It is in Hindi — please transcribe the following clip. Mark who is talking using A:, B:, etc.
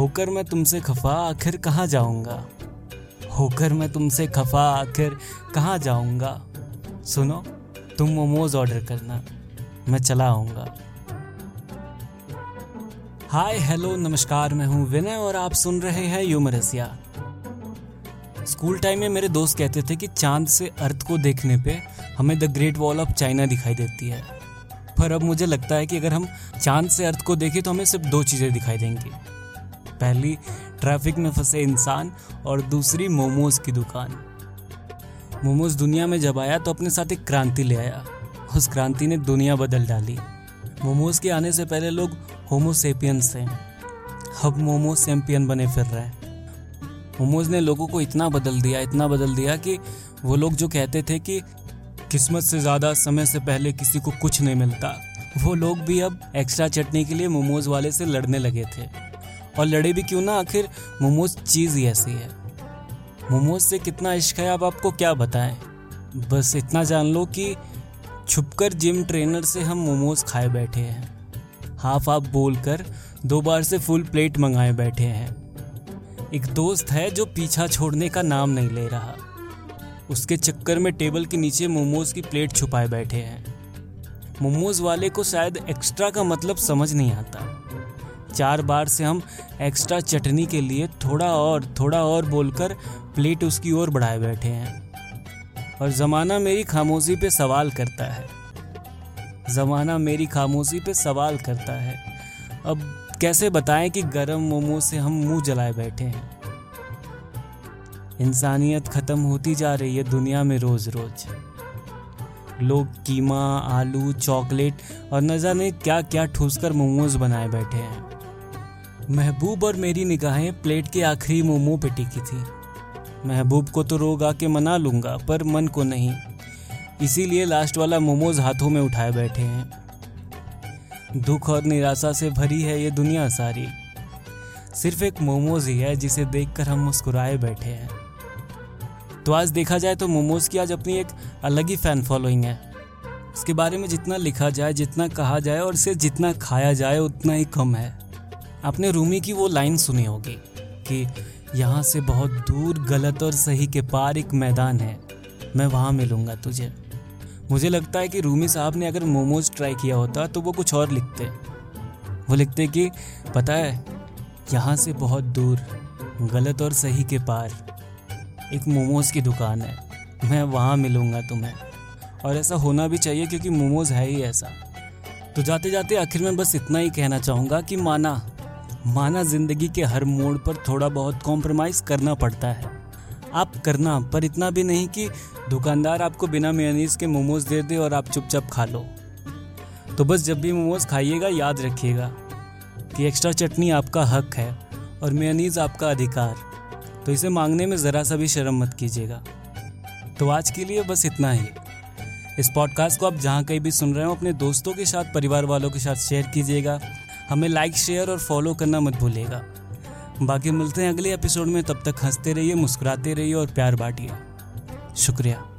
A: होकर मैं तुमसे खफा आखिर कहाँ जाऊँगा? होकर मैं तुमसे खफा आखिर कहाँ जाऊँगा? सुनो, तुम मोमोज ऑर्डर करना, मैं चला आऊँगा। हाय, हेलो, नमस्कार, मैं हूँ विनय और आप सुन रहे हैं यूमरसिया। स्कूल टाइम में मेरे दोस्त कहते थे कि चाँद से अर्थ को देखने पे हमें the great wall of China दिखाई देती है। पर अब मुझे लगता है कि अगर हम चाँद से अर्थ को देखें तो हमें सिर्फ़ दो चीज़ें दिखाई देंगी। पहली ट्रैफ़िक में फंसे इंसान और दूसरी मोमोज की दुकान। मोमोज दुनिया में जब आया तो अपने साथ एक क्रांति ले आया। उस क्रांति ने दुनिया बदल डाली। मोमोज के आने से पहले लोग होमोसेपियंस थे। अब मोमो सैम्पियन बने फिर रहे हैं। मोमोज ने लोगों को इतना बदल दिया, इतना बदल दिया कि वो लोग जो कहते थे कि किस्मत से ज़्यादा समय से पहले किसी को कुछ नहीं मिलता, वो लोग भी अब एक्स्ट्रा चटनी के लिए मोमोज वाले से लड़ने लगे थे। और लड़े भी क्यों ना? आखिर मोमोज चीज़ ही ऐसी है। मोमोज से कितना इश्क है अब आपको क्या बताएँ? बस इतना जान लो कि छुपकर जिम ट्रेनर से हम मोमोज खाए बैठे हैं। हाफ़ हाफ़ बोलकर दो बार से फुल प्लेट मंगाए बैठे हैं। एक दोस्त है जो पीछा छोड़ने का नाम नहीं ले रहा। उसके चक्कर में टेबल के नीचे मोमोज की प्लेट छुपाए बैठे हैं। मोमोज वाले को शायद एक्स्ट्रा का मतलब समझ नहीं आता। चार बार से हम एक्स्ट्रा चटनी के लिए थोड़ा और थोड़ा और बोलकर प्लेट उसकी ओर बढ़ाए बैठे हैं। और ज़माना मेरी खामोशी पे सवाल करता है। ज़माना मेरी खामोशी पे सवाल करता है। अब कैसे बताएँ कि गरम मोमो से हम मुँह जलाए बैठे हैं? इंसानियत ख़त्म होती जा रही है दुनिया में रोज़ रोज़ लोग कीमा, आलू, चॉकलेट और न जाने क्या क्या ठूसकर मोमोज बनाए बैठे हैं। महबूब और मेरी निगाहें प्लेट के आखिरी मोमो पे टिकी थी। महबूब को तो रोग आके मना लूँगा, पर मन को नहीं। इसीलिए लास्ट वाला मोमोज हाथों में उठाए बैठे हैं। दुख और निराशा से भरी है ये दुनिया सारी। सिर्फ़ एक मोमोज ही है जिसे देखकर हम मुस्कुराए बैठे हैं। तो आज देखा जाए तो मोमोज की आज अपनी एक अलग ही फ़ैन फॉलोइंग है। इसके बारे में जितना लिखा जाए, जितना कहा जाए और इसे जितना खाया जाए, उतना ही कम है। आपने रूमी की वो लाइन सुनी होगी कि यहाँ से बहुत दूर गलत और सही के पार एक मैदान है। मैं वहाँ मिलूँगा तुझे। मुझे लगता है कि रूमी साहब ने अगर मोमोज ट्राई किया होता तो वो कुछ और लिखते। वो लिखते कि, पता है, यहाँ से बहुत दूर गलत और सही के पार एक मोमोज की दुकान है। मैं वहाँ मिलूँगा तुम्हें। और ऐसा होना भी चाहिए क्योंकि मोमोज है ही ऐसा। तो जाते जाते आखिर में बस इतना ही कहना चाहूँगा कि माना माना ज़िंदगी के हर मोड़ पर थोड़ा बहुत कॉम्प्रोमाइज़ करना पड़ता है। आप करना, पर इतना भी नहीं कि दुकानदार आपको बिना मेयोनीज के मोमोज दे दे और आप चुपचाप खा लो। तो बस जब भी मोमोज खाइएगा, याद रखिएगा कि एक्स्ट्रा चटनी आपका हक है और मेयोनीज आपका अधिकार। तो इसे मांगने में ज़रा सा भी शर्म मत कीजिएगा। तो आज के लिए बस इतना ही। इस पॉडकास्ट को आप जहाँ कहीं भी सुन रहे हो, अपने दोस्तों के साथ, परिवार वालों के साथ शेयर कीजिएगा। हमें लाइक शेयर और फॉलो करना मत भूलेगा बाकी मिलते हैं अगले एपिसोड में, तब तक हँसते रहिए, मुस्कुराते रहिए और प्यार बांटिए। शुक्रिया।